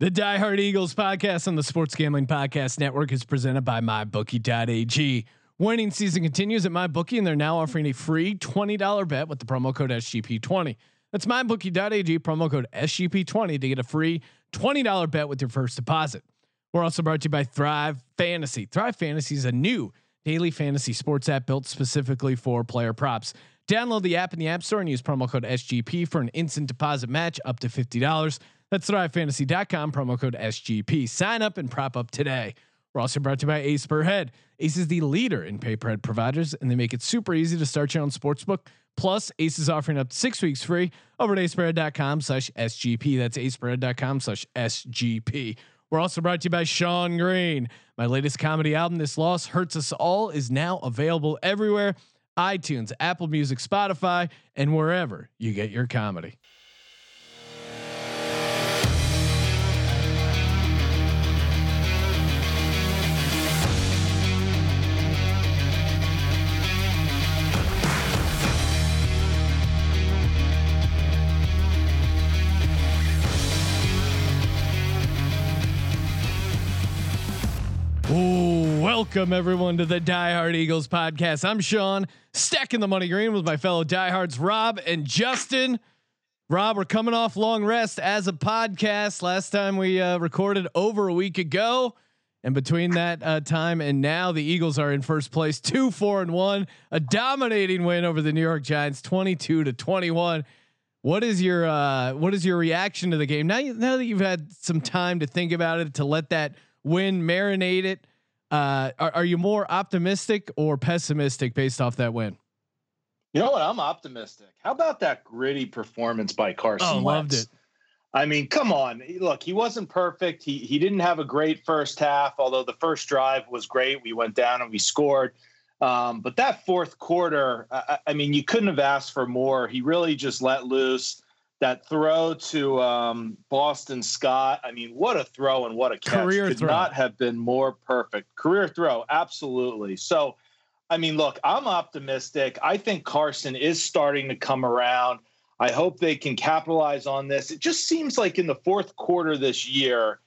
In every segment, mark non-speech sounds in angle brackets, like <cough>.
The Die Hard Eagles podcast on the Sports Gambling Podcast Network is presented by MyBookie.ag. Winning season continues at MyBookie, and they're now offering a free $20 bet with the promo code SGP20. That's MyBookie.ag, promo code SGP20 to get a free $20 bet with your first deposit. We're also brought to you by Thrive Fantasy. Thrive Fantasy is a new daily fantasy sports app built specifically for player props. Download the app in the App Store and use promo code SGP for an instant deposit match up to $50. That's thrivefantasy.com, promo code SGP. Sign up and prop up today. We're also brought to you by Ace Per Head. Ace is the leader in pay per head providers, and they make it super easy to start your own sportsbook. Plus, Ace is offering up six weeks free over at aceperhead.com slash SGP. That's aceperhead.com slash SGP. We're also brought to you by Sean Green. My latest comedy album, This Loss Hurts Us All, is now available everywhere iTunes, Apple Music, Spotify, and wherever you get your comedy. Welcome everyone to the Die Hard Eagles podcast. I'm Sean, stacking the money green with my fellow diehards Rob and Justin. Rob, we're coming off long rest as a podcast. Last time we uh, recorded over a week ago, and between that uh, time and now, the Eagles are in first place, two, four, and one, a dominating win over the New York Giants, twenty-two to twenty-one. What is your uh, what is your reaction to the game now? Now that you've had some time to think about it, to let that win, marinate it. Uh, are, are you more optimistic or pessimistic based off that win? You know what? I'm optimistic. How about that gritty performance by Carson? Oh, Wentz? loved it. I mean, come on. Look, he wasn't perfect. He he didn't have a great first half, although the first drive was great. We went down and we scored. Um, but that fourth quarter, I, I mean, you couldn't have asked for more. He really just let loose that throw to um, Boston Scott. I mean, what a throw and what a catch! Career Could throw. not have been more perfect. Career throw, absolutely. So, I mean, look, I'm optimistic. I think Carson is starting to come around. I hope they can capitalize on this. It just seems like in the fourth quarter this year,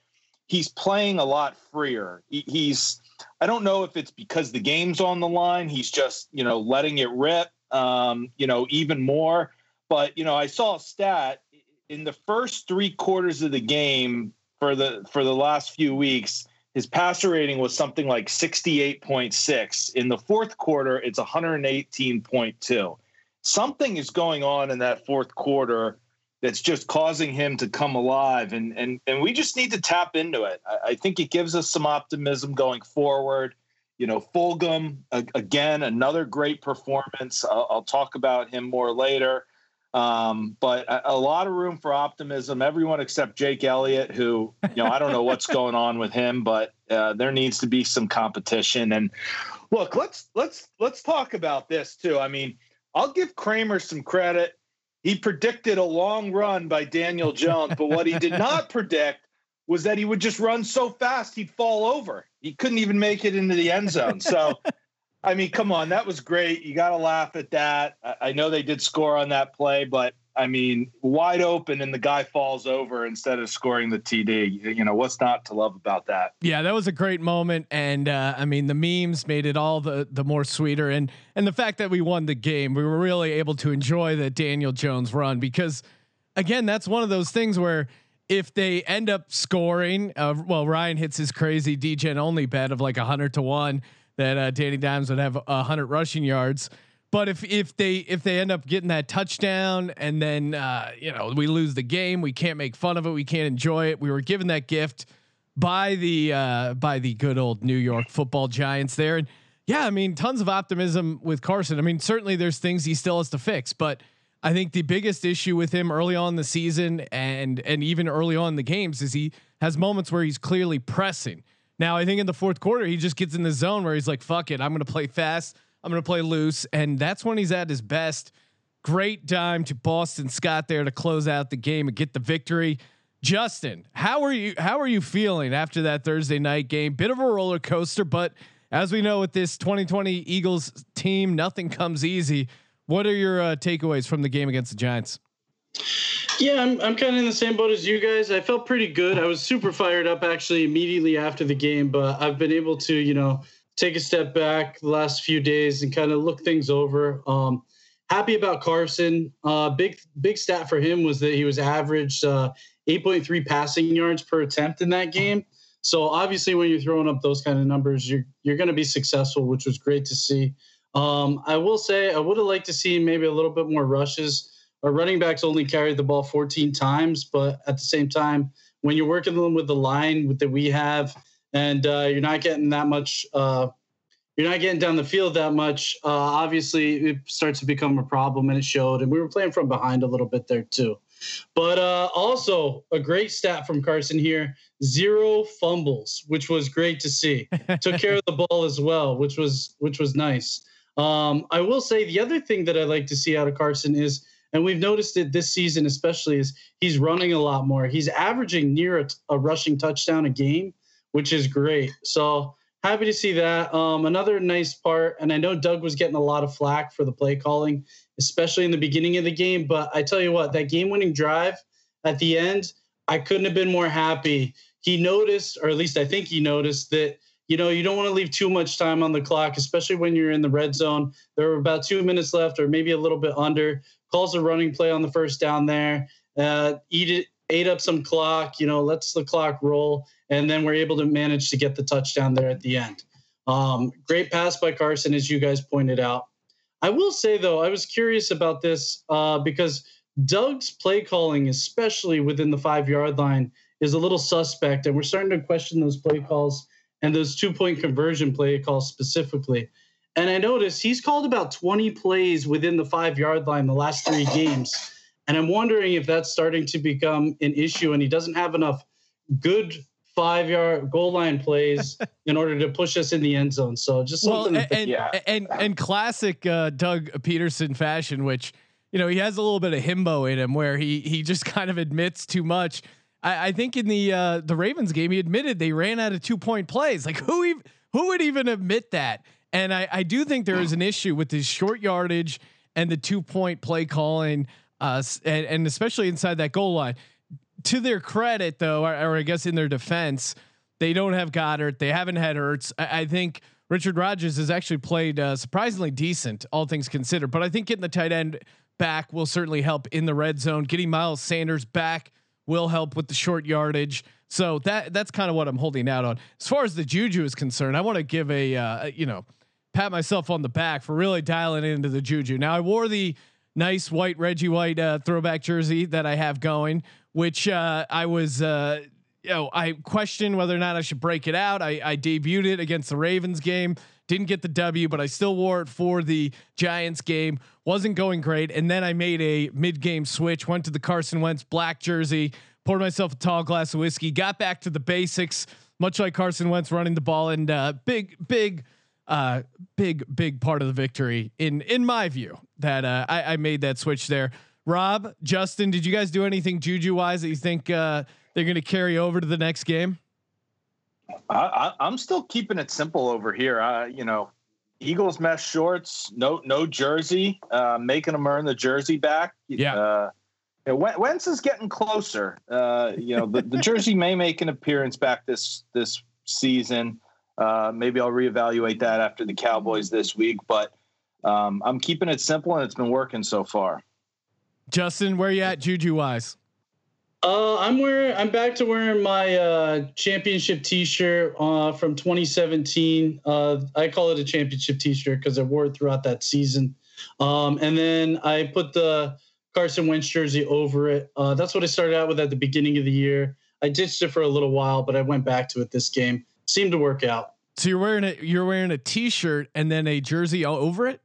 he's playing a lot freer. He's, I don't know if it's because the game's on the line. He's just, you know, letting it rip, um, you know, even more. But you know, I saw a stat in the first three quarters of the game for the for the last few weeks. His passer rating was something like 68.6. In the fourth quarter, it's 118.2. Something is going on in that fourth quarter that's just causing him to come alive. And and and we just need to tap into it. I, I think it gives us some optimism going forward. You know, Fulgham, a- again, another great performance. I'll, I'll talk about him more later. Um, but a, a lot of room for optimism. Everyone except Jake Elliott, who you know I don't know what's going on with him, but uh, there needs to be some competition. And look, let's let's let's talk about this too. I mean, I'll give Kramer some credit. He predicted a long run by Daniel Jones, but what he did <laughs> not predict was that he would just run so fast he'd fall over. He couldn't even make it into the end zone. So. I mean, come on, that was great. You got to laugh at that. I, know they did score on that play, but I mean, wide open and the guy falls over instead of scoring the TD. You know, what's not to love about that? Yeah, that was a great moment, and uh, I mean, the memes made it all the the more sweeter, and and the fact that we won the game, we were really able to enjoy the Daniel Jones run because, again, that's one of those things where if they end up scoring, uh, well, Ryan hits his crazy DGen only bet of like hundred to one that uh, Danny Dimes would have a hundred rushing yards. But if if they if they end up getting that touchdown and then uh, you know we lose the game, we can't make fun of it, we can't enjoy it. We were given that gift by the uh, by the good old New York Football Giants there, and yeah, I mean tons of optimism with Carson. I mean certainly there's things he still has to fix, but I think the biggest issue with him early on the season and and even early on in the games is he has moments where he's clearly pressing. Now I think in the fourth quarter he just gets in the zone where he's like, "Fuck it, I'm going to play fast. I'm going to play loose," and that's when he's at his best. Great dime to Boston Scott there to close out the game and get the victory. Justin, how are you? How are you feeling after that Thursday night game? Bit of a roller coaster, but as we know with this 2020 Eagles team, nothing comes easy. What are your uh, takeaways from the game against the Giants? Yeah, I'm, I'm kind of in the same boat as you guys. I felt pretty good. I was super fired up actually immediately after the game, but I've been able to, you know, take a step back the last few days and kind of look things over. Um, happy about Carson. Uh, big big stat for him was that he was averaged uh, 8.3 passing yards per attempt in that game. So obviously, when you're throwing up those kind of numbers, you're you're going to be successful, which was great to see. Um, I will say I would have liked to see maybe a little bit more rushes. Our running backs only carried the ball 14 times, but at the same time, when you're working them with the line that we have, and uh, you're not getting that much, uh, you're not getting down the field that much. Uh, obviously, it starts to become a problem, and it showed. And we were playing from behind a little bit there too. But uh, also a great stat from Carson here: zero fumbles, which was great to see. <laughs> Took care of the ball as well, which was which was nice. Um, I will say the other thing that I like to see out of Carson is, and we've noticed it this season especially, is he's running a lot more. He's averaging near a, a rushing touchdown a game, which is great. So happy to see that. Um, another nice part, and I know Doug was getting a lot of flack for the play calling, especially in the beginning of the game. But I tell you what, that game-winning drive at the end, I couldn't have been more happy. He noticed, or at least I think he noticed that you know, you don't want to leave too much time on the clock, especially when you're in the red zone. There were about two minutes left, or maybe a little bit under. Calls a running play on the first down there. Uh, eat it, ate up some clock. You know, lets the clock roll, and then we're able to manage to get the touchdown there at the end. Um, great pass by Carson, as you guys pointed out. I will say though, I was curious about this uh, because Doug's play calling, especially within the five yard line, is a little suspect, and we're starting to question those play calls and those two point conversion play calls specifically. And I noticed he's called about 20 plays within the five yard line the last three games. And I'm wondering if that's starting to become an issue and he doesn't have enough good five yard goal line plays <laughs> in order to push us in the end zone. So just something. Well, and, yeah. and, and classic uh, Doug Pederson fashion, which, you know, he has a little bit of himbo in him where he, he just <laughs> kind of admits too much. I, I think in the uh, the Ravens game, he admitted they ran out of two point plays. Like who even who would even admit that? And I, I do think there is an issue with his short yardage and the two point play calling, uh, and, and especially inside that goal line. To their credit, though, or, or, I guess in their defense, they don't have Goedert. They haven't had Ertz. I, I think Richard Rodgers has actually played uh, surprisingly decent, all things considered. But I think getting the tight end back will certainly help in the red zone. Getting Miles Sanders back will help with the short yardage. So that that's kind of what I'm holding out on. As far as the juju is concerned, I want to give a uh, you know pat myself on the back for really dialing into the juju. Now I wore the nice white Reggie White uh, throwback jersey that I have going, which uh, I was. Uh, you know, I questioned whether or not I should break it out. I, I debuted it against the Ravens game. Didn't get the W, but I still wore it for the Giants game. Wasn't going great. And then I made a mid game switch, went to the Carson Wentz black jersey, poured myself a tall glass of whiskey, got back to the basics, much like Carson Wentz running the ball. And uh, big, big, uh, big, big part of the victory in in my view that uh, I, I made that switch there. Rob, Justin, did you guys do anything juju wise that you think uh, they're going to carry over to the next game? I, am still keeping it simple over here. Uh, you know, Eagles mesh shorts, no no jersey, uh, making them earn the jersey back. Yeah. Uh, Wentz is getting closer. Uh, you know, the, the jersey <laughs> may make an appearance back this this season. Uh, maybe I'll reevaluate that after the Cowboys this week, but um, I'm keeping it simple and it's been working so far. Justin, where are you at juju wise? Uh, I'm wearing. I'm back to wearing my uh, championship T-shirt uh, from 2017. Uh, I call it a championship T-shirt because I wore it throughout that season. Um, and then I put the Carson Wentz jersey over it. Uh, that's what I started out with at the beginning of the year. I ditched it for a little while, but I went back to it this game. Seemed to work out. So you're wearing it. You're wearing a T-shirt and then a jersey all over it.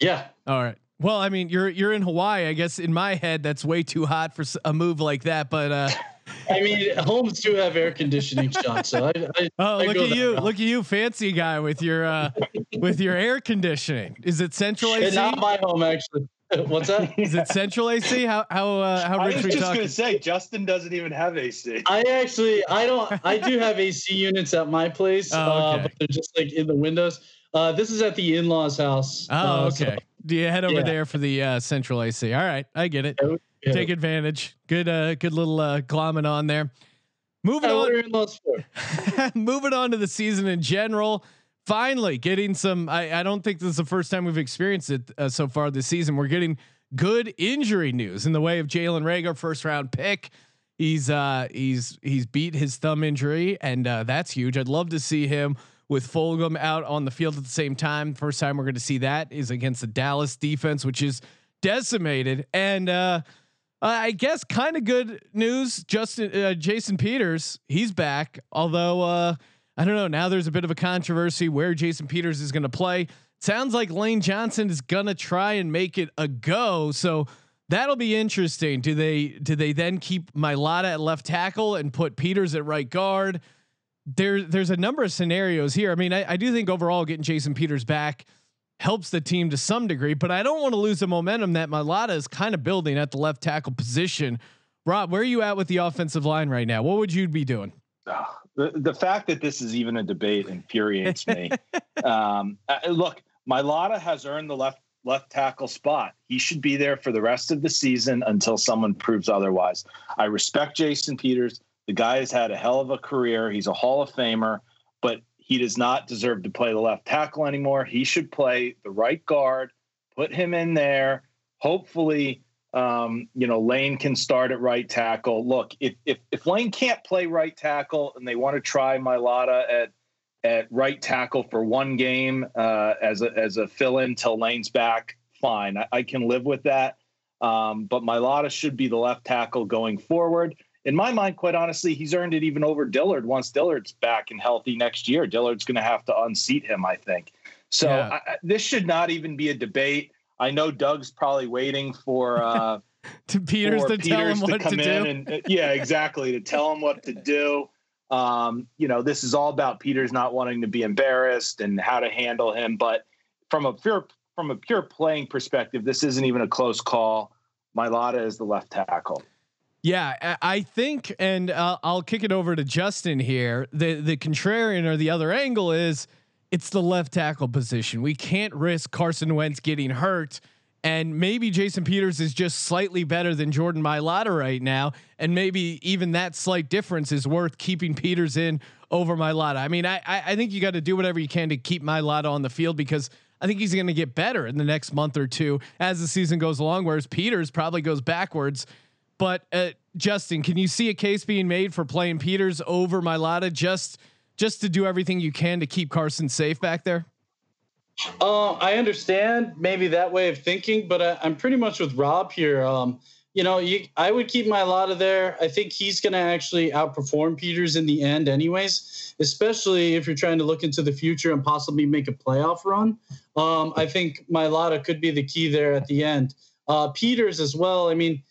Yeah. All right. Well, I mean, you're you're in Hawaii. I guess in my head, that's way too hot for a move like that. But uh, <laughs> I mean, homes do have air conditioning, Sean. So I, I <laughs> oh, I look at you, route. look at you, fancy guy with your uh, with your air conditioning. Is it central <laughs> AC? not my home, actually. <laughs> What's that? Is it central AC? How how uh, how rich I was just talking? gonna say Justin doesn't even have AC. I actually I don't I do have AC units at my place, <laughs> oh, okay. uh, but they're just like in the windows. Uh, this is at the in-laws house. Oh, uh, okay. So Do you head over yeah. there for the uh, Central AC? All right, I get it. Yeah. Take advantage. Good, uh, good little uh, glomming on there. Moving on. <laughs> moving on to the season in general. Finally, getting some. I, I don't think this is the first time we've experienced it uh, so far this season. We're getting good injury news in the way of Jalen Reagor, first round pick. He's uh he's he's beat his thumb injury, and uh, that's huge. I'd love to see him with Fulgham out on the field at the same time. First time we're going to see that is against the Dallas defense, which is decimated. And uh, I guess kind of good news. Justin uh, Jason Peters, he's back. Although uh, I don't know. Now there's a bit of a controversy where Jason Peters is going to play. Sounds like Lane Johnson is gonna try and make it a go. So that'll be interesting. Do they do they then keep Mailata at left tackle and put Peters at right guard? There, there's a number of scenarios here. I mean, I, I do think overall getting Jason Peters back helps the team to some degree, but I don't want to lose the momentum that Mailata is kind of building at the left tackle position. Rob, where are you at with the offensive line right now? What would you be doing? Oh, the, the fact that this is even a debate infuriates me. <laughs> um, uh, look, Mailata has earned the left left tackle spot. He should be there for the rest of the season until someone proves otherwise. I respect Jason Peters. The guy has had a hell of a career. He's a Hall of Famer, but he does not deserve to play the left tackle anymore. He should play the right guard. Put him in there. Hopefully, um, you know, Lane can start at right tackle. Look, if if if Lane can't play right tackle and they want to try Mailata at at right tackle for one game uh, as a as a fill in till Lane's back. Fine, I, I can live with that. Um, but Mailata should be the left tackle going forward. In my mind, quite honestly, he's earned it even over Dillard. Once Dillard's back and healthy next year, Dillard's going to have to unseat him. I think. So yeah. I, this should not even be a debate. I know Doug's probably waiting for uh, <laughs> to Peters for to Peters tell him to what come to in do. and uh, yeah, exactly to tell him what to do. Um, you know, this is all about Peters not wanting to be embarrassed and how to handle him. But from a pure from a pure playing perspective, this isn't even a close call. Mailata is the left tackle. Yeah, I think, and uh, I'll kick it over to Justin here. The the contrarian or the other angle is it's the left tackle position. We can't risk Carson Wentz getting hurt and maybe Jason Peters is just slightly better than Jordan Mailata right now, and maybe even that slight difference is worth keeping Peters in over Mailata. I mean, I I think you got to do whatever you can to keep Mailata on the field because I think he's going to get better in the next month or two as the season goes along. Whereas Peters probably goes backwards. But uh, Justin, can you see a case being made for playing Peters over Mailata just just to do everything you can to keep Carson safe back there? Uh, I understand maybe that way of thinking, but I, am pretty much with Rob here. Um, you know, you, I would keep Mailata there. I think he's going to actually outperform Peters in the end, anyways. Especially if you're trying to look into the future and possibly make a playoff run. Um, I think Mailata could be the key there at the end. Uh, Peters as well. I mean,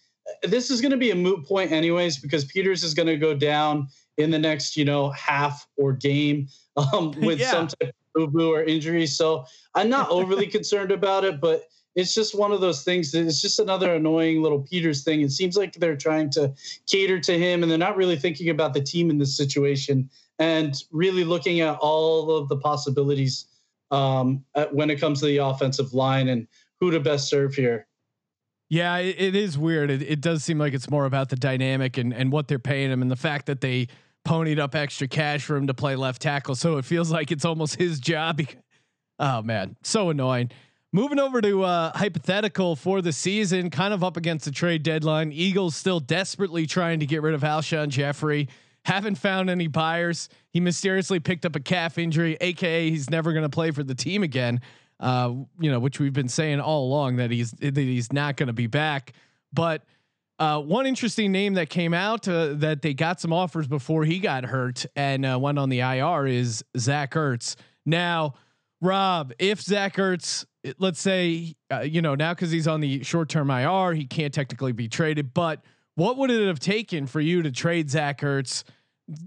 this is going to be a moot point, anyways, because Peters is going to go down in the next, you know, half or game um, <laughs> with yeah. some type of boo boo or injury. So I'm not overly <laughs> concerned about it, but it's just one of those things that it's just another annoying little Peters thing. It seems like they're trying to cater to him and they're not really thinking about the team in this situation and really looking at all of the possibilities um, when it comes to the offensive line and who to best serve here. Yeah, it, it is weird. It, it does seem like it's more about the dynamic and, and what they're paying him and the fact that they ponied up extra cash for him to play left tackle. So it feels like it's almost his job. oh man, so annoying. Moving over to uh, hypothetical for the season, kind of up against the trade deadline. Eagles still desperately trying to get rid of Alshon Jeffery. Haven't found any buyers. He mysteriously picked up a calf injury, aka he's never going to play for the team again. Uh, you know, which we've been saying all along that he's that he's not going to be back. But uh, one interesting name that came out uh, that they got some offers before he got hurt and uh, went on the IR is Zach Ertz. Now, Rob, if Zach Ertz, let's say, uh, you know, now because he's on the short term IR, he can't technically be traded. But what would it have taken for you to trade Zach Ertz,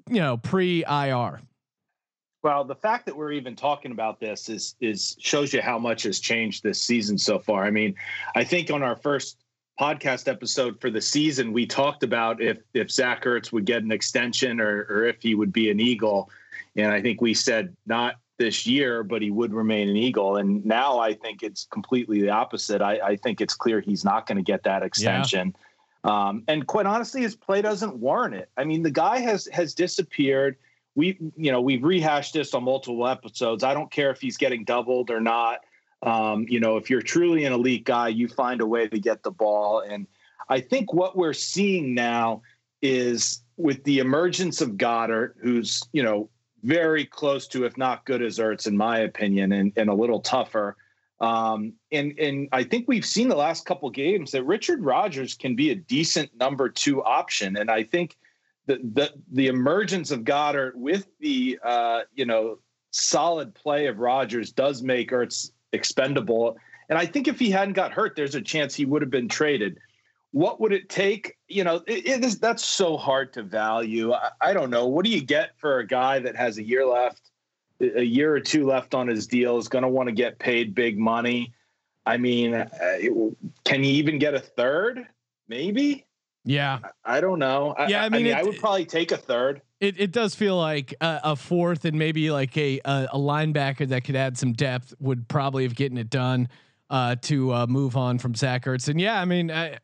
you know, pre IR? Well, the fact that we're even talking about this is is shows you how much has changed this season so far. I mean, I think on our first podcast episode for the season, we talked about if if Zach Ertz would get an extension or or if he would be an Eagle, and I think we said not this year, but he would remain an Eagle. And now I think it's completely the opposite. I, I think it's clear he's not going to get that extension. Yeah. Um, and quite honestly, his play doesn't warrant it. I mean, the guy has has disappeared. We, you know, we've rehashed this on multiple episodes. I don't care if he's getting doubled or not. Um, you know, if you're truly an elite guy, you find a way to get the ball. And I think what we're seeing now is with the emergence of Goedert, who's, you know, very close to, if not good as Ertz, in my opinion, and, and a little tougher. Um, and and I think we've seen the last couple games that Richard Rodgers can be a decent number two option, and I think the the the emergence of Goedert with the uh, you know solid play of Rodgers does make Ertz expendable. And I think if he hadn't got hurt, there's a chance he would have been traded what would it take? You know, it, it is that's so hard to value. I, I, don't know. What do you get for a guy that has a year left, a year or two left on his deal, is going to want to get paid big money? I mean, uh, can you even get a third? Maybe. Yeah. I, I don't know. Yeah, I, mean, mean it, I would probably take a third. It, it does feel like a, a fourth and maybe like a, a, a linebacker that could add some depth would probably have getting it done uh, to uh, move on from Zach Ertz. And yeah, I mean, I,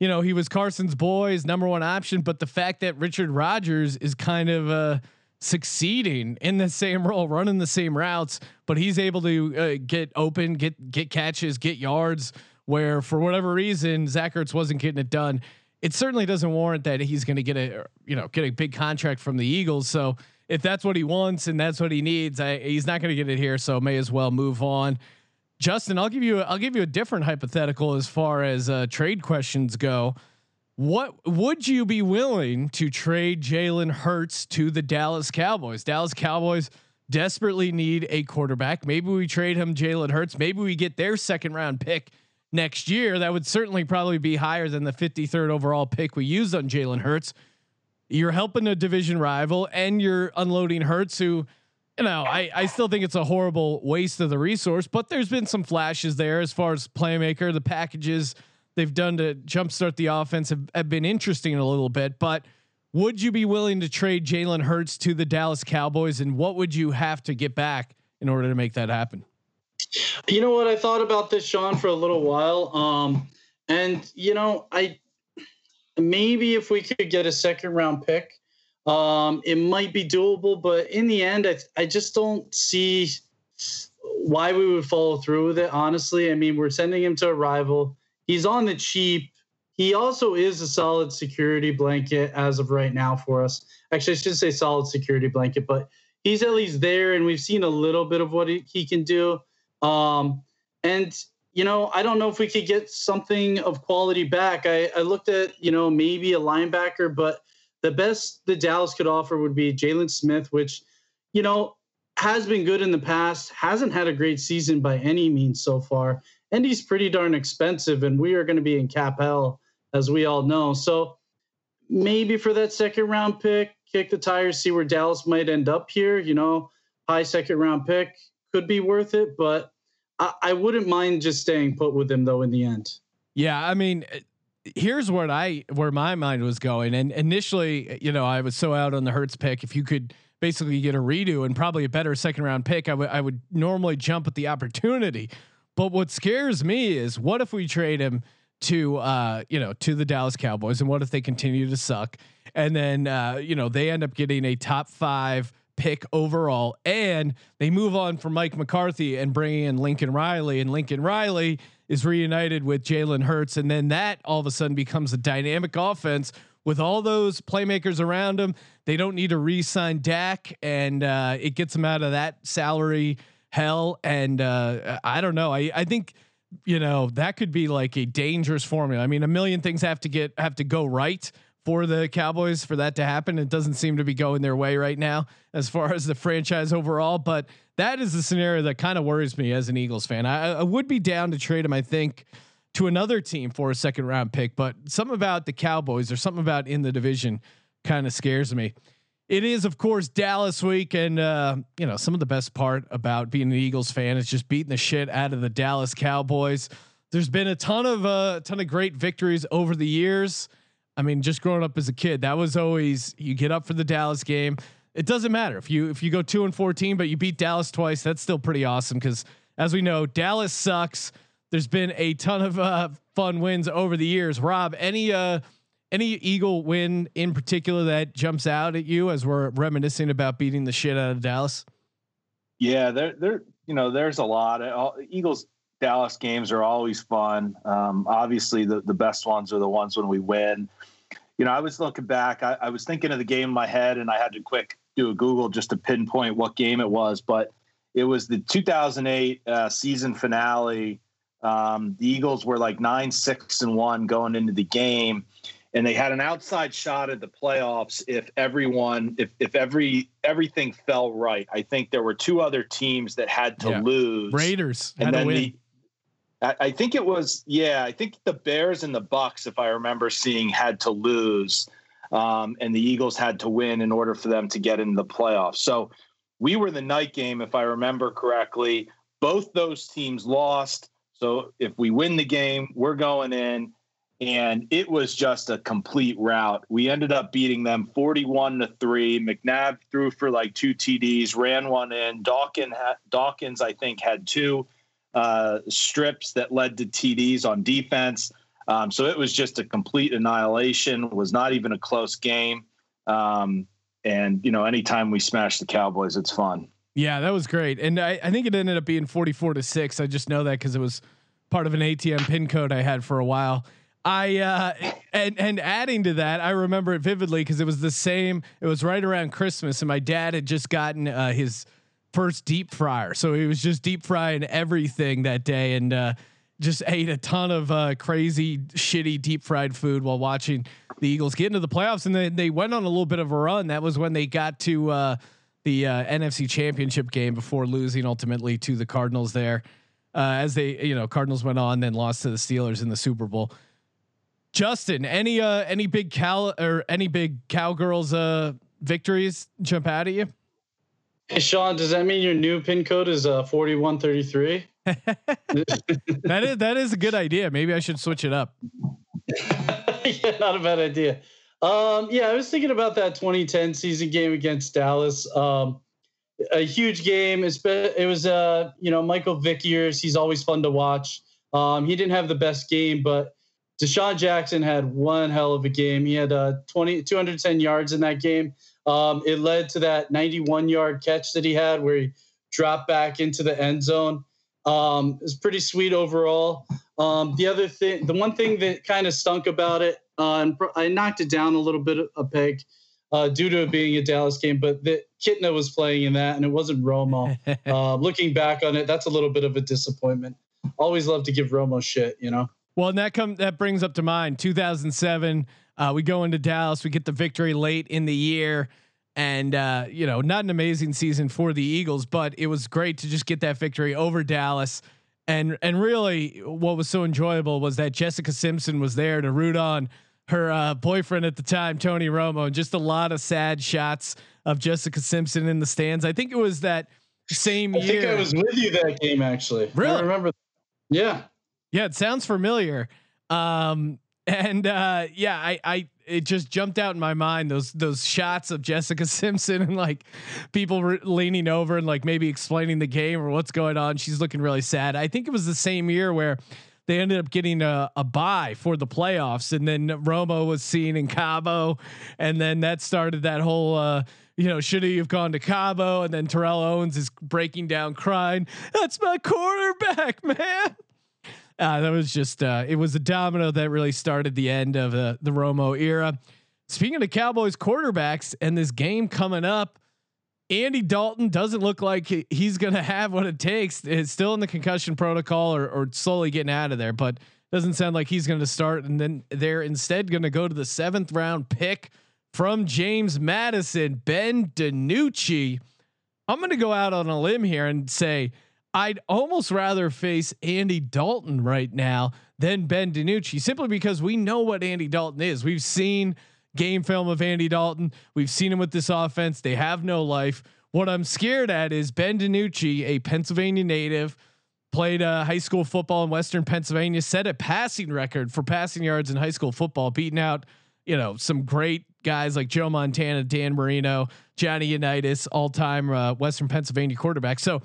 you know, he was Carson's boy's number one option, but the fact that Richard Rodgers is kind of uh, succeeding in the same role, running the same routes, but he's able to uh, get open, get get catches, get yards. Where for whatever reason Zach Ertz wasn't getting it done, it certainly doesn't warrant that he's going to get a you know get a big contract from the Eagles. So if that's what he wants and that's what he needs, I, he's not going to get it here. So may as well move on. Justin, I'll give you I'll give you a different hypothetical as far as uh, trade questions go. What would you be willing to trade Jalen Hurts to the Dallas Cowboys? Dallas Cowboys desperately need a quarterback. Maybe we trade him Jalen Hurts. Maybe we get their second round pick next year. That would certainly probably be higher than the 53rd overall pick we used on Jalen Hurts. You're helping a division rival and you're unloading Hurts who you know, I, I still think it's a horrible waste of the resource, but there's been some flashes there as far as playmaker. The packages they've done to jumpstart the offense have, have been interesting a little bit. But would you be willing to trade Jalen Hurts to the Dallas Cowboys, and what would you have to get back in order to make that happen? You know what? I thought about this, Sean, for a little while. Um, and you know, I maybe if we could get a second round pick um, it might be doable, but in the end, I, I just don't see why we would follow through with it. Honestly, I mean, we're sending him to a rival. He's on the cheap. He also is a solid security blanket as of right now for us. Actually, I should say solid security blanket, but he's at least there, and we've seen a little bit of what he, he can do. Um, and you know, I don't know if we could get something of quality back. I, I looked at, you know, maybe a linebacker, but the best the Dallas could offer would be Jaylon Smith, which, you know, has been good in the past, hasn't had a great season by any means so far. And he's pretty darn expensive, and we are going to be in cap hell, as we all know. So maybe for that second round pick, kick the tires, see where Dallas might end up here. You know, high second round pick could be worth it, but I, I wouldn't mind just staying put with him though in the end. Yeah, I mean, here's what I where my mind was going. And initially, you know, I was so out on the Hurts pick. If you could basically get a redo and probably a better second round pick, I would I would normally jump at the opportunity. But what scares me is what if we trade him to uh, you know, to the Dallas Cowboys and what if they continue to suck? And then uh, you know, they end up getting a top 5 pick overall and they move on from Mike McCarthy and bringing in Lincoln Riley and Lincoln Riley is reunited with Jalen Hurts, and then that all of a sudden becomes a dynamic offense with all those playmakers around him. They don't need to re-sign Dak, and uh, it gets them out of that salary hell. And uh, I don't know. I I think you know that could be like a dangerous formula. I mean, a million things have to get have to go right for the Cowboys for that to happen. It doesn't seem to be going their way right now as far as the franchise overall, but that is the scenario that kind of worries me as an Eagles fan. I, I, would be down to trade him, I think, to another team for a second round pick, but something about the Cowboys or something about in the division kind of scares me. It is, of course, Dallas week, and uh, you know some of the best part about being an Eagles fan is just beating the shit out of the Dallas Cowboys. There's been a ton of a uh, ton of great victories over the years. I mean, just growing up as a kid, that was always you get up for the Dallas game. it doesn't matter if you if you go two and fourteen, but you beat Dallas twice. That's still pretty awesome because as we know, Dallas sucks. There's been a ton of uh, fun wins over the years. Rob, any uh, any Eagle win in particular that jumps out at you as we're reminiscing about beating the shit out of Dallas? Yeah, there, there, you know, there's a lot. Eagles Dallas games are always fun. Um, obviously, the the best ones are the ones when we win. You know, I was looking back. I, I was thinking of the game in my head, and I had to quick do a Google just to pinpoint what game it was. But it was the 2008 uh, season finale. Um, the Eagles were like nine, six, and one going into the game, and they had an outside shot at the playoffs if everyone, if if every everything fell right. I think there were two other teams that had to yeah. lose. Raiders and then the I think it was yeah. I think the Bears and the Bucks, if I remember seeing, had to lose, um, and the Eagles had to win in order for them to get into the playoffs. So we were the night game, if I remember correctly. Both those teams lost. So if we win the game, we're going in, and it was just a complete rout. We ended up beating them forty-one to three. McNabb threw for like two TDs, ran one in. Dawkins, Dawkins, I think, had two uh, strips that led to TDs on defense. Um, so it was just a complete annihilation. Was not even a close game. Um, and you know, anytime we smash the Cowboys, it's fun. Yeah, that was great. And I, I think it ended up being 44 to six. I just know that cause it was part of an ATM pin code I had for a while. I uh, and and adding to that, I remember it vividly because it was the same. It was right around Christmas, and my dad had just gotten uh, his first deep fryer. So he was just deep frying everything that day and uh, just ate a ton of uh, crazy, shitty deep fried food while watching the Eagles get into the playoffs. And then they went on a little bit of a run. That was when they got to uh, the uh, NFC Championship game before losing ultimately to the Cardinals there. Uh, as they, you know, Cardinals went on, then lost to the Steelers in the Super Bowl. Justin, any uh any big cow or any big cowgirls uh victories jump out at you? Hey Sean, does that mean your new pin code is uh 4133? <laughs> <laughs> that is that is a good idea. Maybe I should switch it up. <laughs> yeah, not a bad idea. Um, yeah, I was thinking about that 2010 season game against Dallas. Um, a huge game. It's been, it was uh, you know, Michael Vick years. He's always fun to watch. Um, he didn't have the best game, but DeSean Jackson had one hell of a game. He had uh 20 210 yards in that game. Um, it led to that 91 yard catch that he had where he dropped back into the end zone. Um, it was pretty sweet overall. Um, the other thing, the one thing that kind of stunk about it, uh, and I knocked it down a little bit a peg uh, due to it being a Dallas game, but the Kitna was playing in that and it wasn't Romo. <laughs> uh, looking back on it, that's a little bit of a disappointment. Always love to give Romo shit, you know? Well, and that come that brings up to mind 2007 uh, we go into Dallas, we get the victory late in the year, and uh, you know, not an amazing season for the Eagles, but it was great to just get that victory over Dallas. And and really, what was so enjoyable was that Jessica Simpson was there to root on her uh, boyfriend at the time, Tony Romo, and just a lot of sad shots of Jessica Simpson in the stands. I think it was that same I year. I think I was with you that game actually. Really? I remember. Yeah. Yeah, it sounds familiar. Um, and uh, yeah, I, I it just jumped out in my mind those those shots of Jessica <laughs> Simpson and like people re- leaning over and like maybe explaining the game or what's going on. She's looking really sad. I think it was the same year where they ended up getting a, a buy for the playoffs, and then Romo was seen in Cabo, and then that started that whole. Uh, you know, should he have gone to Cabo? And then Terrell Owens is breaking down, crying. That's my quarterback, <laughs> man. Uh, that was just uh, it was a domino that really started the end of uh, the Romo era. Speaking of Cowboys quarterbacks and this game coming up, Andy Dalton doesn't look like he's going to have what it takes. It's still in the concussion protocol or, or slowly getting out of there, but doesn't sound like he's going to start. And then they're instead going to go to the seventh round pick from James Madison, Ben DiNucci. I'm going to go out on a limb here and say I'd almost rather face Andy Dalton right now than Ben DiNucci, simply because we know what Andy Dalton is. We've seen game film of Andy Dalton. We've seen him with this offense. They have no life. What I'm scared at is Ben DiNucci, a Pennsylvania native, played uh, high school football in Western Pennsylvania, set a passing record for passing yards in high school football, beating out you know some great guys like Joe Montana, Dan Marino, Johnny Unitas, all time uh, Western Pennsylvania quarterback. So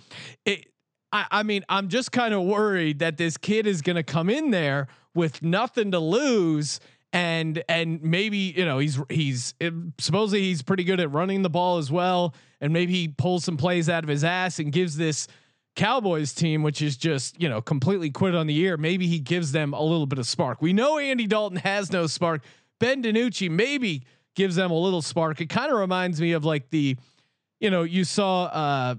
it. I, I mean, I'm just kind of worried that this kid is going to come in there with nothing to lose and and maybe you know he's he's supposedly he's pretty good at running the ball as well. And maybe he pulls some plays out of his ass and gives this Cowboys team which is just you know completely quit on the year maybe he gives them a little bit of spark. We know Andy Dalton has no spark. Ben DiNucci maybe gives them a little spark. It kind of reminds me of like the you know you saw uh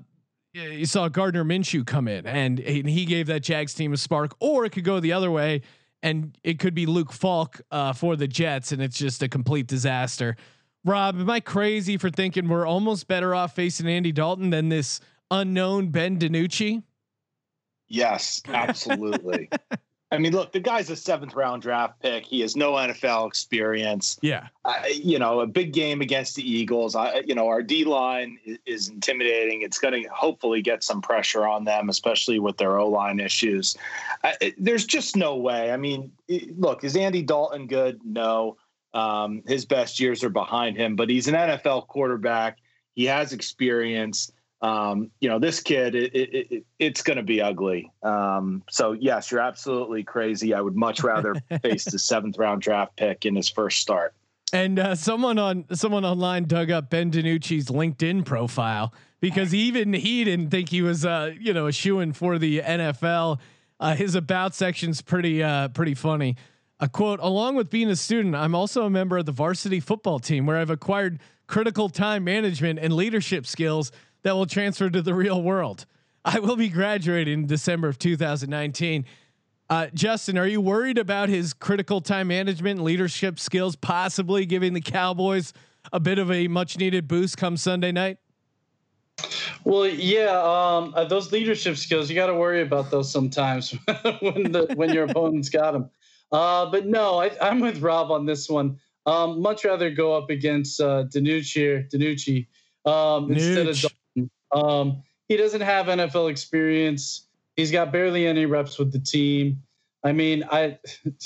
you saw Gardner Minshew come in and, and he gave that Jags team a spark or it could go the other way and it could be Luke Falk uh, for the Jets, and it's just a complete disaster. Rob, am I crazy for thinking we're almost better off facing Andy Dalton than this unknown Ben DiNucci? Yes, absolutely. <laughs> I mean, look, the guy's a seventh round draft pick. He has no NFL experience. Yeah. Uh, you know, a big game against the Eagles. I, you know, our D line is, is, intimidating. It's going to hopefully get some pressure on them, especially with their O line issues. Uh, it, there's just no way. I mean, it, look, is Andy Dalton good? No. Um, his best years are behind him, but he's an NFL quarterback. He has experience um, you know, this kid, it, it, it, it's going to be ugly. Um, so yes, you're absolutely crazy. I would much rather <laughs> face the seventh round draft pick in his first start. And uh, someone on someone online dug up Ben DiNucci's LinkedIn profile because even he didn't think he was, uh, you know, a shoe in for the NFL. Uh, his about section's pretty, uh, pretty funny. A quote: Along with being a student, I'm also a member of the varsity football team, where I've acquired critical time management and leadership skills that will transfer to the real world. I will be graduating in December of 2019. Uh, Justin, are you worried about his critical time management and leadership skills possibly giving the Cowboys a bit of a much needed boost come Sunday night? Well, yeah, um, uh, those leadership skills you got to worry about those sometimes <laughs> when the when your opponent's got them. Uh, but no, I, am with Rob on this one. Um, much rather go up against uh, DiNucci, DiNucci um, instead of um, he doesn't have NFL experience. He's got barely any reps with the team. I mean, I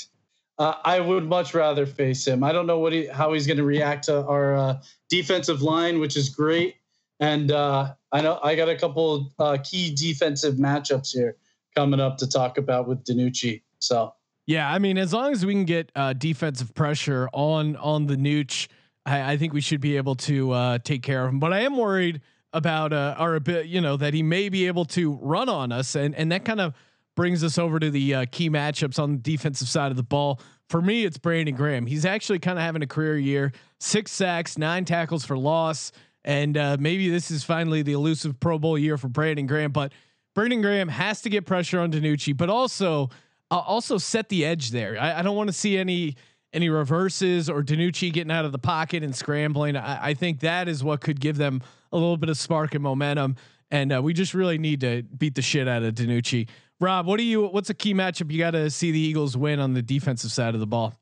<laughs> uh, I would much rather face him. I don't know what he how he's going to react to our uh, defensive line, which is great. And uh, I know I got a couple uh, key defensive matchups here coming up to talk about with DiNucci. So yeah, I mean, as long as we can get uh, defensive pressure on on the Nooch, I, I think we should be able to uh, take care of him. But I am worried about uh, our bit, you know, that he may be able to run on us, and and that kind of brings us over to the uh, key matchups on the defensive side of the ball. For me, it's Brandon Graham. He's actually kind of having a career year: six sacks, nine tackles for loss, and uh, maybe this is finally the elusive Pro Bowl year for Brandon Graham. But Brandon Graham has to get pressure on DiNucci, but also uh, also set the edge there. I, I don't want to see any any reverses or DiNucci getting out of the pocket and scrambling. I, I think that is what could give them a little bit of spark and momentum. And uh, we just really need to beat the shit out of DiNucci. Rob, what do you? What's a key matchup you got to see the Eagles win on the defensive side of the ball?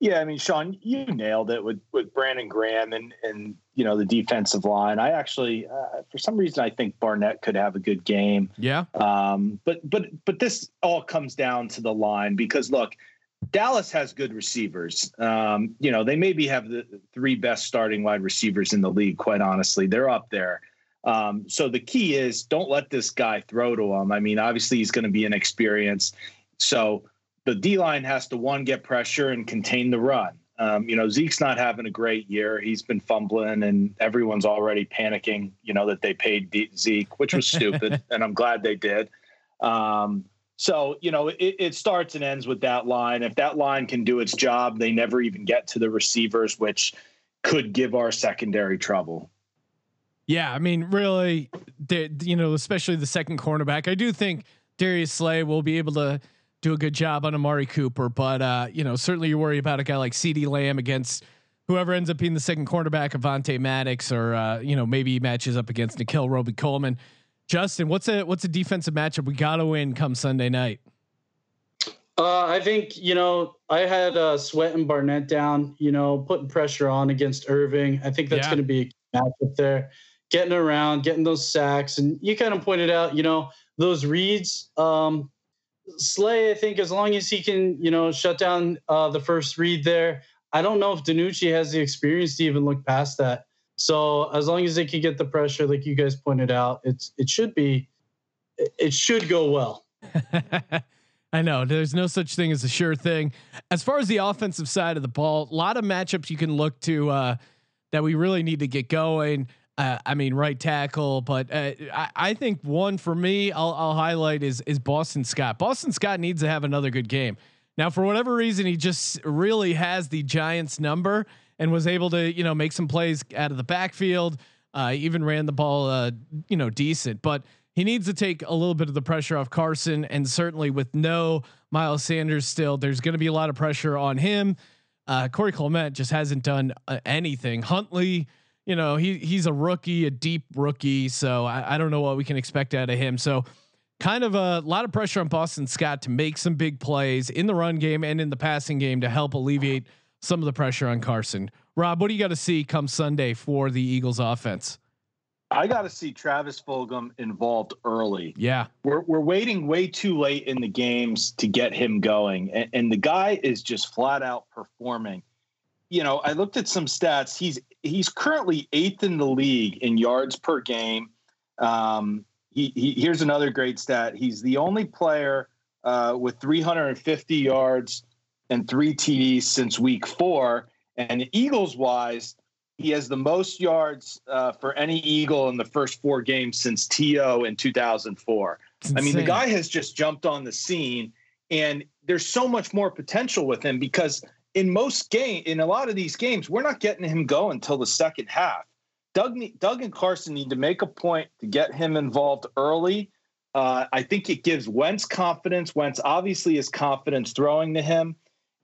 Yeah, I mean, Sean, you nailed it with with Brandon Graham and and you know the defensive line. I actually, uh, for some reason, I think Barnett could have a good game. Yeah. Um. But but but this all comes down to the line because look, Dallas has good receivers. Um, you know, they maybe have the three best starting wide receivers in the league, quite honestly. They're up there. Um, so the key is don't let this guy throw to him. I mean, obviously he's going to be inexperienced. So the D line has to one get pressure and contain the run. Um, you know, Zeke's not having a great year. He's been fumbling, and everyone's already panicking. You know that they paid Zeke, which was stupid, <laughs> and I'm glad they did. Um, so, you know, it, it, starts and ends with that line. If that line can do its job, they never even get to the receivers, which could give our secondary trouble. Yeah, I mean, really, you know, especially the second cornerback. I do think Darius Slay will be able to do a good job on Amari Cooper, but uh, you know, certainly you worry about a guy like CeeDee Lamb against whoever ends up being the second cornerback, Avonte Maddox, or uh, you know, maybe he matches up against Nickell Robey-Coleman. Justin, what's a what's a defensive matchup we got to win come Sunday night? Uh, I think you know I had uh, Sweat and Barnett down. You know, putting pressure on against Erving. I think that's yeah. going to be a matchup there. Getting around, getting those sacks, and you kind of pointed out, you know, those reads. Um, Slay, I think, as long as he can, you know, shut down uh, the first read there, I don't know if DiNucci has the experience to even look past that. So as long as they can get the pressure, like you guys pointed out, it's it should be it should go well. <laughs> I know there's no such thing as a sure thing. As far as the offensive side of the ball, a lot of matchups you can look to uh, that we really need to get going. Uh, I mean, right tackle, but uh, I, I, think one for me, I'll, I'll, highlight is is Boston Scott. Boston Scott needs to have another good game. Now, for whatever reason, he just really has the Giants number and was able to you know make some plays out of the backfield. Uh, even ran the ball, uh, you know, decent, but he needs to take a little bit of the pressure off Carson, and certainly with no Miles Sanders still, there's going to be a lot of pressure on him. Uh, Corey Clement just hasn't done uh, anything. Huntley, you know, he he's a rookie, a deep rookie, so I, I don't know what we can expect out of him. So, kind of a lot of pressure on Boston Scott to make some big plays in the run game and in the passing game to help alleviate some of the pressure on Carson. Rob, what do you got to see come Sunday for the Eagles offense? I got to see Travis Fulgham involved early. Yeah, we're we're waiting way too late in the games to get him going, and, and the guy is just flat out performing. You know, I looked at some stats. He's he's currently eighth in the league in yards per game. Um, he, he here's another great stat. He's the only player uh, with 350 yards and three TDs since week four. And Eagles wise, he has the most yards uh, for any Eagle in the first four games since TO in 2004. I mean, the guy has just jumped on the scene, and there's so much more potential with him because in most game, in a lot of these games, we're not getting him going until the second half. Doug, Doug and Carson need to make a point to get him involved early. Uh, I think it gives Wentz confidence. Wentz obviously has confidence throwing to him.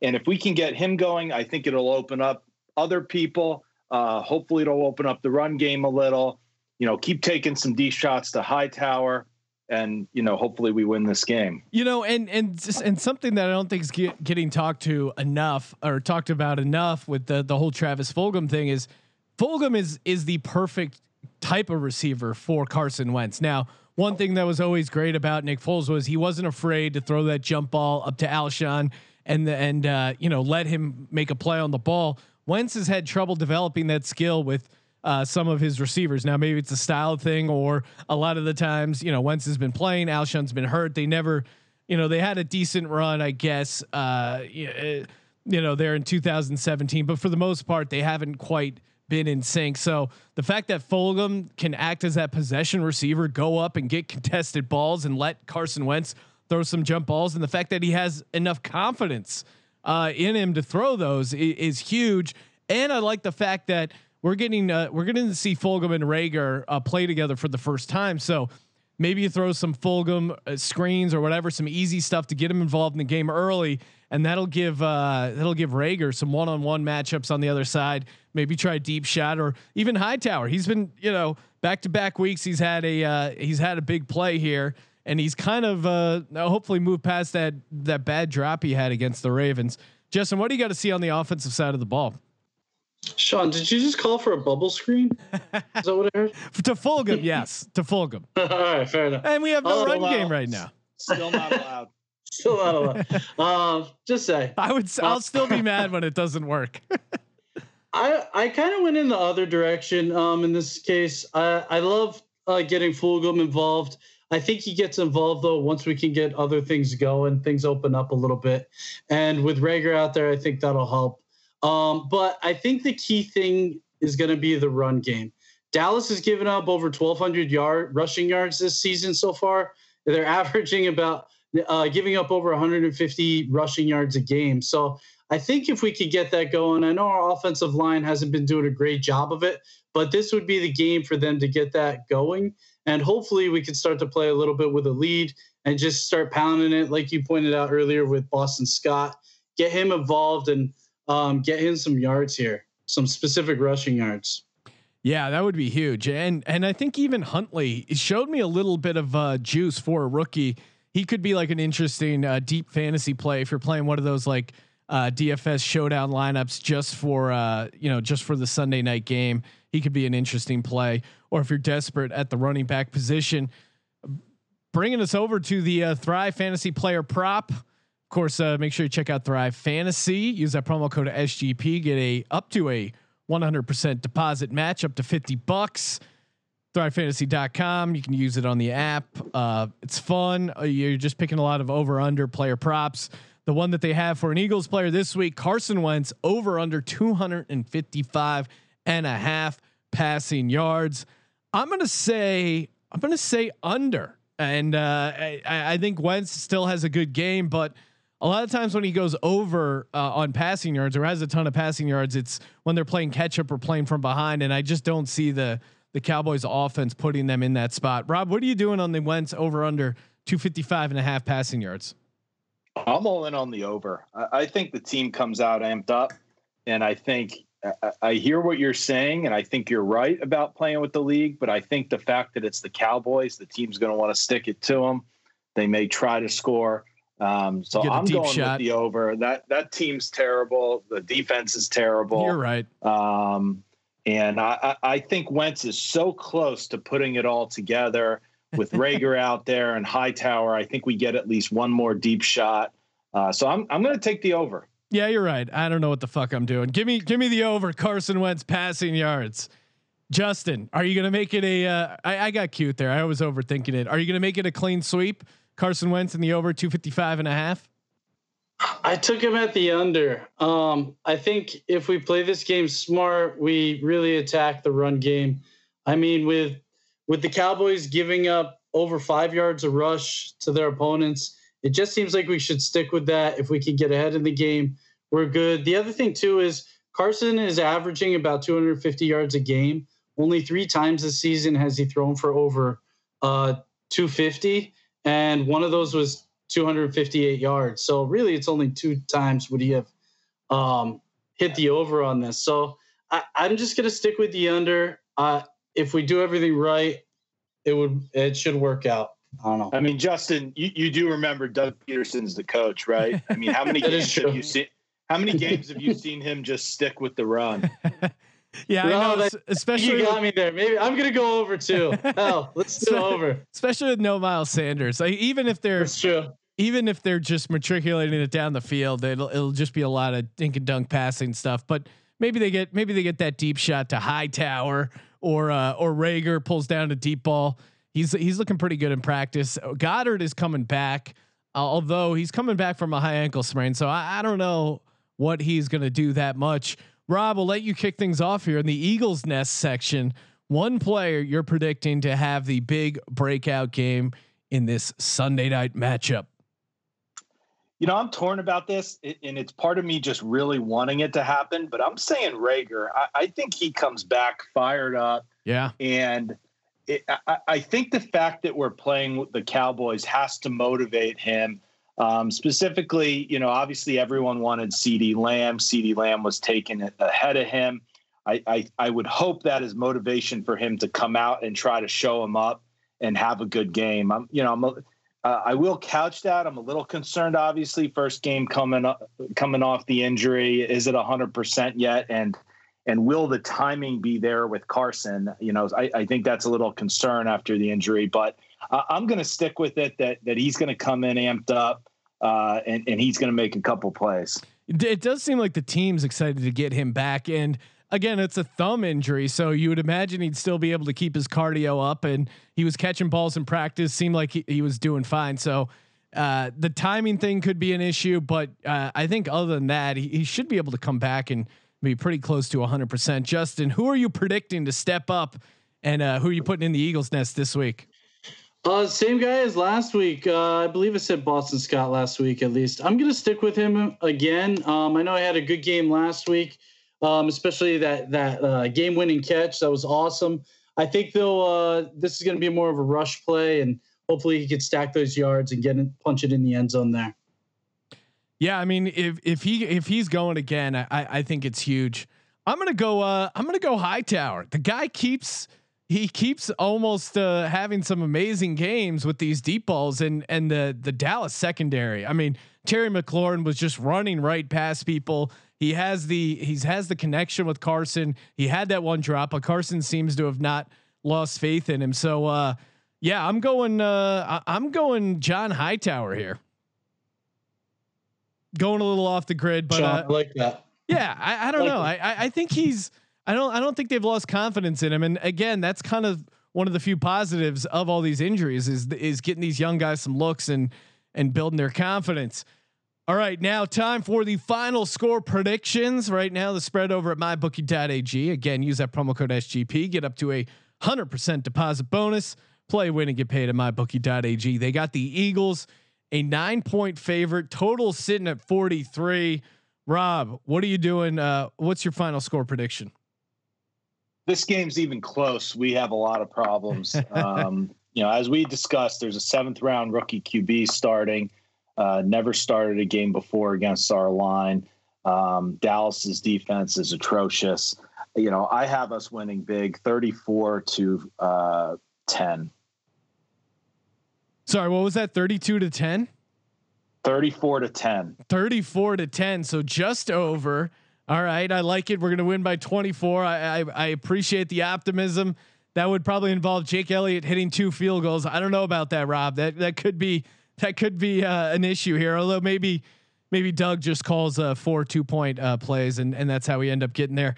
And if we can get him going, I think it'll open up other people. Uh, hopefully, it'll open up the run game a little. You know, keep taking some D shots to Hightower, and you know, hopefully, we win this game. You know, and and just, and something that I don't think is get, getting talked to enough or talked about enough with the the whole Travis Fulgham thing is Fulgham is is the perfect type of receiver for Carson Wentz. Now, one thing that was always great about Nick Foles was he wasn't afraid to throw that jump ball up to Alshon and and uh, you know let him make a play on the ball. Wentz has had trouble developing that skill with uh, some of his receivers. Now, maybe it's a style thing, or a lot of the times, you know, Wentz has been playing, Alshon's been hurt. They never, you know, they had a decent run, I guess, uh, you know, there in 2017, but for the most part, they haven't quite been in sync. So the fact that Fulgham can act as that possession receiver, go up and get contested balls and let Carson Wentz throw some jump balls, and the fact that he has enough confidence uh, in him to throw those is, is, huge. And I like the fact that we're getting uh, we're getting to see Fulgham and Reagor uh, play together for the first time. So maybe you throw some Fulgham uh, screens or whatever, some easy stuff to get him involved in the game early, and that'll give uh, that'll give Reagor some one on one matchups on the other side. Maybe try a deep shot or even Hightower. He's been you know back to back weeks. He's had a uh, he's had a big play here and he's kind of uh, hopefully moved past that that bad drop he had against the Ravens. Justin, what do you got to see on the offensive side of the ball? Sean, did you just call for a bubble screen? Is that what I heard? <laughs> to Fulgham, yes, to Fulgham. <laughs> All right, fair enough. And we have no run game right now. Still not allowed. <laughs> Still not allowed. Um, just say. I would. I'll still be mad when it doesn't work. I I kind of went in the other direction. Um, in this case, I I love uh, getting Fulgham involved. I think he gets involved though once we can get other things going, things open up a little bit. And with Reagor out there, I think that'll help. Um, but I think the key thing is going to be the run game. Dallas has given up over 1,200 yard rushing yards this season so far. They're <laughs> averaging about uh, giving up over 150 rushing yards a game. So I think if we could get that going, I know our offensive line hasn't been doing a great job of it, but this would be the game for them to get that going. And hopefully we can start to play a little bit with a lead and just start pounding it, like you pointed out earlier with Boston Scott. Get him involved and um, get him some yards here, some specific rushing yards. Yeah, that would be huge. And and I think even Huntley showed me a little bit of uh, juice for a rookie. He could be like an interesting uh, deep fantasy play if you're playing one of those like uh, DFS showdown lineups just for uh, you know just for the Sunday night game. He could be an interesting play. Or if you're desperate at the running back position, bringing us over to the uh, Thrive Fantasy Player Prop Of course, uh, make sure you check out Thrive Fantasy. Use that promo code SGP. Get a up to a 100% deposit match up to 50 bucks. ThriveFantasy.com. You can use it on the app. Uh, it's fun. Uh, you're just picking a lot of over under player props. The one that they have for an Eagles player this week, Carson Wentz, over under 255 and a half passing yards. I'm gonna say I'm gonna say under, and uh, I, I think Wentz still has a good game, but a lot of times when he goes over uh, on passing yards or has a ton of passing yards, it's when they're playing catch up or playing from behind, and I just don't see the the Cowboys offense putting them in that spot. Rob, what are you doing on the Wentz over under 255 and a half passing yards? I'm all in on the over. I, I think the team comes out amped up, and I think I, hear what you're saying, and I think you're right about playing with the league. But I think the fact that it's the Cowboys, the team's going to want to stick it to them. They may try to score. Um, so I'm going shot. with the over. That that team's terrible. The defense is terrible. You're right. Um, and I, I think Wentz is so close to putting it all together with <laughs> Reagor out there and Hightower. I think we get at least one more deep shot. Uh, so I'm I'm going to take the over. Yeah, you're right. I don't know what the fuck I'm doing. Give me give me the over. Carson Wentz passing yards. Justin, are you to make it a? Uh, I, I got cute there. I was overthinking it. Are you to make it a clean sweep? Carson Wentz in the over 255 and a half. I took him at the under. Um, I think if we play this game smart, we really attack the run game. I mean, with with the Cowboys giving up over five yards of rush to their opponents, it just seems like we should stick with that. If we can get ahead in the game, we're good. The other thing too is Carson is averaging about 250 yards a game. Only three times this season has he thrown for over uh, 250, and one of those was 258 yards. So really, it's only two times would he have um, hit the over on this. So I, am just gonna stick with the under. Uh, if we do everything right, it would it should work out. I don't know. I mean, Justin, you, you do remember Doug Pederson's the coach, right? I mean, how many <laughs> games have you seen? How many games have you seen him just stick with the run? <laughs> yeah, I know. That, especially you got me there. Maybe I'm gonna go over too. Hell, let's do <laughs> over. Especially with no Miles Sanders. Like even if they're That's true. Even if they're just matriculating it down the field, it'll it'll just be a lot of dink and dunk passing stuff. But maybe they get maybe they get that deep shot to Hightower or uh, or Reagor pulls down a deep ball. He's he's looking pretty good in practice. Goedert is coming back, uh, although he's coming back from a high ankle sprain. So I, I don't know what he's going to do that much. Rob, we'll let you kick things off here in the Eagles nest section. One player you're predicting to have the big breakout game in this Sunday night matchup. You know, I'm torn about this, and it's part of me just really wanting it to happen. But I'm saying Reagor. I, I think he comes back fired up. Yeah, and I, think the fact that we're playing with the Cowboys has to motivate him. Um, specifically, you know, obviously everyone wanted CeeDee Lamb. CeeDee Lamb was taken ahead of him. I, I, I would hope that is motivation for him to come out and try to show him up and have a good game. I'm, you know, I'm, uh, I will couch that. I'm a little concerned, obviously. First game coming up, coming off the injury, is it 100 percent yet? And and will the timing be there with Carson? You know, I, I think that's a little concern after the injury, but uh, I'm going to stick with it that that he's going to come in amped up uh, and and he's going to make a couple plays. It does seem like the team's excited to get him back, and again, it's a thumb injury, so you would imagine he'd still be able to keep his cardio up, and he was catching balls in practice. Seemed like he, he was doing fine. So. Uh, the timing thing could be an issue, but uh, I think other than that, he, he should be able to come back and be pretty close to 100%. Justin, who are you predicting to step up and uh, who are you putting in the Eagles nest this week? Uh, same guy as last week. Uh, I believe I said Boston Scott last week at least. I'm going to stick with him again. Um, I know I had a good game last week, um, especially that that uh, game winning catch. That was awesome. I think though uh, this is going to be more of a rush play, and hopefully he can stack those yards and get it, punch it in the end zone there. Yeah, I mean, if if he if he's going again, I I think it's huge. I'm gonna go. Uh, I'm gonna go Hightower. The guy keeps he keeps almost uh, having some amazing games with these deep balls and and the the Dallas secondary. I mean, Terry McLaurin was just running right past people. He has the he's has the connection with Carson. He had that one drop, but Carson seems to have not lost faith in him. So uh, yeah, I'm going. Uh, I'm going John Hightower here. Going a little off the grid, but Sean, uh, I like that. yeah, I, I don't Like know. I, I I think he's. I don't. I don't think they've lost confidence in him. And again, that's kind of one of the few positives of all these injuries is is getting these young guys some looks and and building their confidence. All right, now time for the final score predictions. Right now, the spread over at mybookie.ag. Again, use that promo code SGP. Get up to a hundred percent deposit bonus. Play, win, and get paid at mybookie.ag. They got the Eagles a nine point favorite. Total sitting at forty three. Rob, what are you doing? Uh, what's your final score prediction? This game's even close. We have a lot of problems. <laughs> um, you know, as we discussed, there's a seventh round rookie QB starting. Uh, never started a game before against our line. Um, Dallas's defense is atrocious. You know, I have us winning big, 34 to uh, 10. Sorry, what was that? 32 to 10? 34 to 10. 34 to 10. So just over. All right. I like it. We're going to win by 24. I, I, I appreciate the optimism. That would probably involve Jake Elliott hitting two field goals. I don't know about that, Rob. That that could be that could be uh, an issue here. Although maybe maybe Doug just calls uh, four two point uh, plays and and that's how we end up getting there.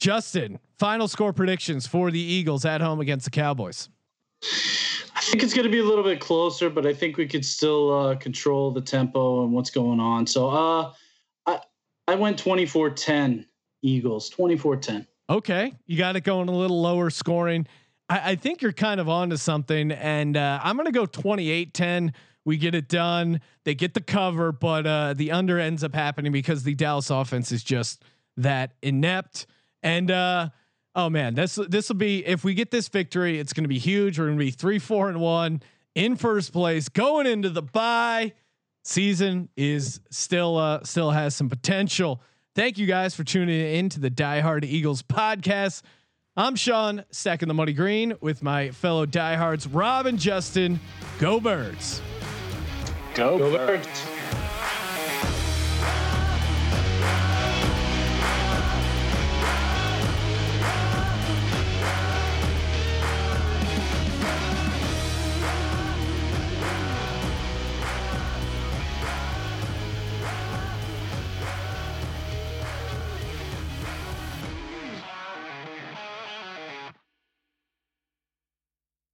Justin, final score predictions for the Eagles at home against the Cowboys. I think it's going to be a little bit closer, but I think we could still uh, control the tempo and what's going on. So uh, I I went 24-10 Eagles, 24-10. Okay, you got it going a little lower scoring. I, I think you're kind of onto something, and uh, I'm gonna go 28-10. We get it done. They get the cover, but uh, the under ends up happening because the Dallas offense is just that inept. And uh, oh man, this this will be if we get this victory, it's gonna be huge. We're gonna be three, four, and one in first place going into the bye. Season is still uh, still has some potential. Thank you guys for tuning in to the Die Hard Eagles podcast. I'm Sean, stacking the money green with my fellow diehards, Rob and Justin. Go Birds. Go, Go Birds. Birds.